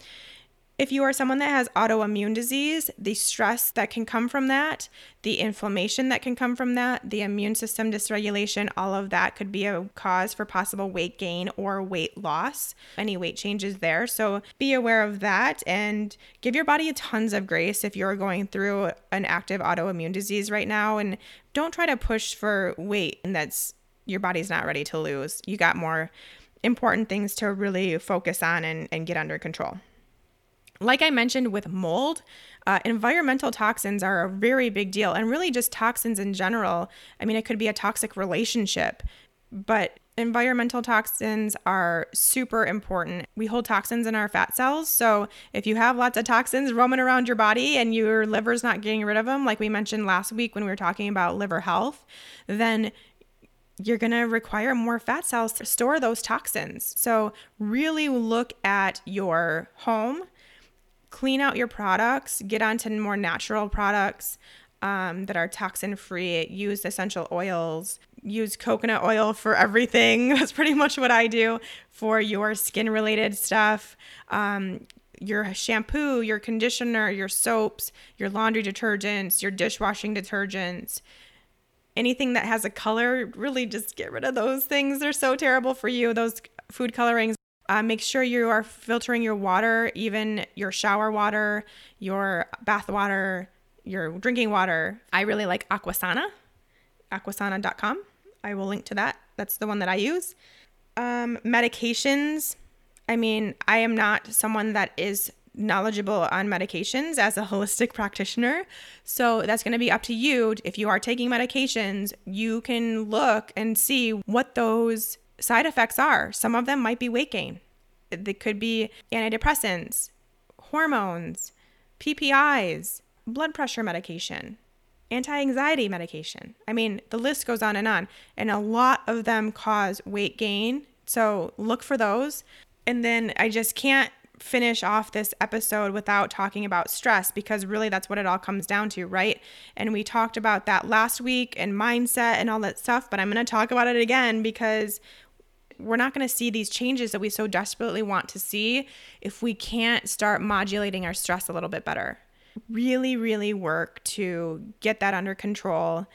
If you are someone that has autoimmune disease, the stress that can come from that, the inflammation that can come from that, the immune system dysregulation, all of that could be a cause for possible weight gain or weight loss, any weight changes there. So be aware of that and give your body tons of grace if you're going through an active autoimmune disease right now. And don't try to push for weight and that's your body's not ready to lose. You got more important things to really focus on and, and get under control. Like I mentioned with mold, uh, environmental toxins are a very big deal, and really just toxins in general. I mean, it could be a toxic relationship, but environmental toxins are super important. We hold toxins in our fat cells. So if you have lots of toxins roaming around your body and your liver's not getting rid of them, like we mentioned last week when we were talking about liver health, then you're going to require more fat cells to store those toxins. So really look at your home clean out your products, get onto more natural products um, that are toxin free, use essential oils, use coconut oil for everything. That's pretty much what I do for your skin related stuff. Um, your shampoo, your conditioner, your soaps, your laundry detergents, your dishwashing detergents, anything that has a color, really just get rid of those things. They're so terrible for you, those food colorings. Uh, make sure you are filtering your water, even your shower water, your bath water, your drinking water. I really like Aquasana, aquasana.com. I will link to that. That's the one that I use. Um, medications. I mean, I am not someone that is knowledgeable on medications as a holistic practitioner. So that's going to be up to you. If you are taking medications, you can look and see what those side effects are. Some of them might be weight gain, they could be antidepressants, hormones, PPIs, blood pressure medication, anti anxiety medication. I mean, the list goes on and on. And a lot of them cause weight gain. So look for those. And then I just can't finish off this episode without talking about stress because really that's what it all comes down to, right? And we talked about that last week and mindset and all that stuff, but I'm going to talk about it again because we're not going to see these changes that we so desperately want to see if we can't start modulating our stress a little bit better. Really, really work to get that under control.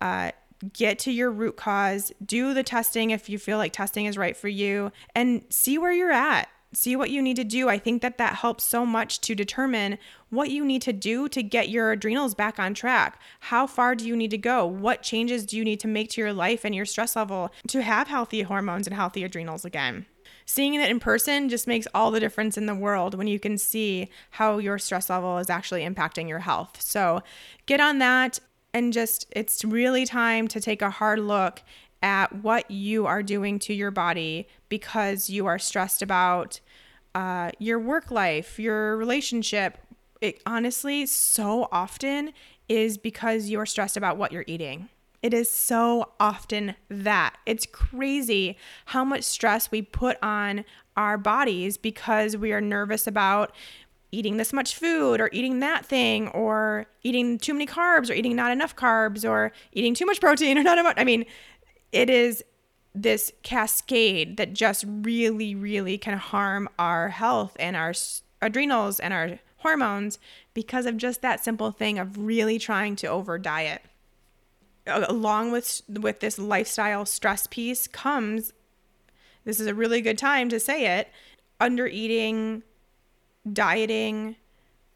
Uh, get to your root cause, do the testing if you feel like testing is right for you, and see where you're at see what you need to do. I think that that helps so much to determine what you need to do to get your adrenals back on track. How far do you need to go? What changes do you need to make to your life and your stress level to have healthy hormones and healthy adrenals again? Seeing it in person just makes all the difference in the world when you can see how your stress level is actually impacting your health. So get on that and just, it's really time to take a hard look at what you are doing to your body because you are stressed about uh, your work life, your relationship. It honestly, so often is because you're stressed about what you're eating. It is so often that. It's crazy how much stress we put on our bodies because we are nervous about eating this much food or eating that thing or eating too many carbs or eating not enough carbs or eating too much protein or not enough. I mean, it is this cascade that just really, really can harm our health and our adrenals and our hormones because of just that simple thing of really trying to over diet. Along with with this lifestyle stress piece comes this is a really good time to say it under eating, dieting,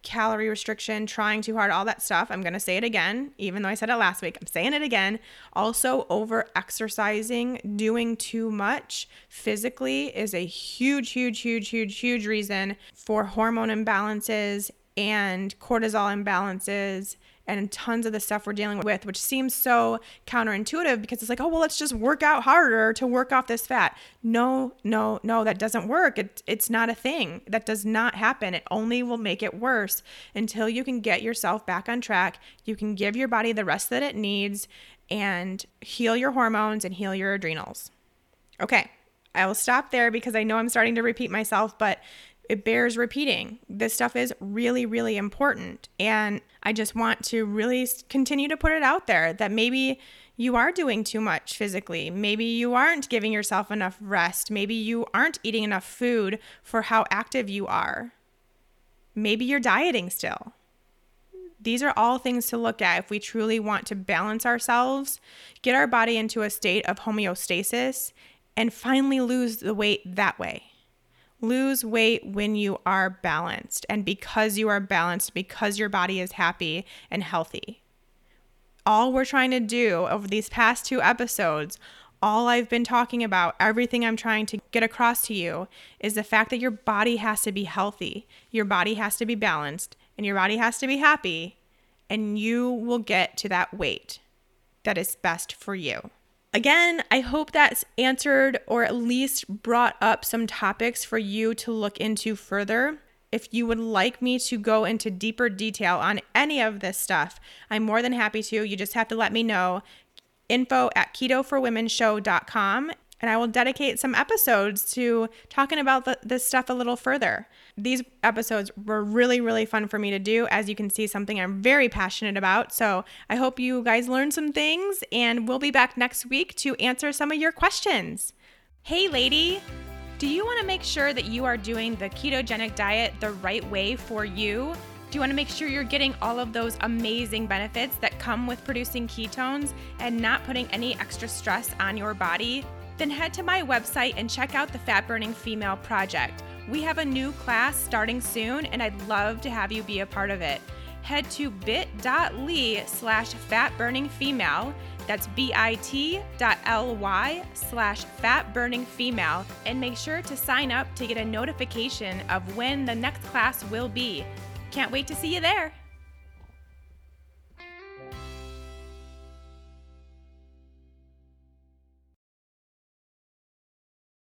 calorie restriction, trying too hard, all that stuff. I'm going to say it again, even though I said it last week. I'm saying it again. Also, over exercising, doing too much physically is a huge, huge, huge, huge, huge reason for hormone imbalances and cortisol imbalances and tons of the stuff we're dealing with, which seems so counterintuitive because it's like, oh, well, let's just work out harder to work off this fat. No, no, no, that doesn't work. It, it's not a thing. That does not happen. It only will make it worse until you can get yourself back on track. You can give your body the rest that it needs and heal your hormones and heal your adrenals. Okay, I will stop there because I know I'm starting to repeat myself, but it bears repeating. This stuff is really, really important. And I just want to really continue to put it out there that maybe you are doing too much physically. Maybe you aren't giving yourself enough rest. Maybe you aren't eating enough food for how active you are. Maybe you're dieting still. These are all things to look at if we truly want to balance ourselves, get our body into a state of homeostasis, and finally lose the weight that way. Lose weight when you are balanced and because you are balanced, because your body is happy and healthy. All we're trying to do over these past two episodes, all I've been talking about, everything I'm trying to get across to you, is the fact that your body has to be healthy, your body has to be balanced, and your body has to be happy, and you will get to that weight that is best for you. Again, I hope that's answered or at least brought up some topics for you to look into further. If you would like me to go into deeper detail on any of this stuff, I'm more than happy to. You just have to let me know. Info at ketoforwomenshow.com and I will dedicate some episodes to talking about the, this stuff a little further. These episodes were really, really fun for me to do. As you can see, something I'm very passionate about. So I hope you guys learned some things, and we'll be back next week to answer some of your questions. Hey, lady, do you want to make sure that you are doing the ketogenic diet the right way for you? Do you want to make sure you're getting all of those amazing benefits that come with producing ketones and not putting any extra stress on your body? Then head to my website and check out the Fat Burning Female Project. We have a new class starting soon, and I'd love to have you be a part of it. Head to bit.ly slash fatburningfemale. That's bit.ly slash fatburningfemale. And make sure to sign up to get a notification of when the next class will be. Can't wait to see you there.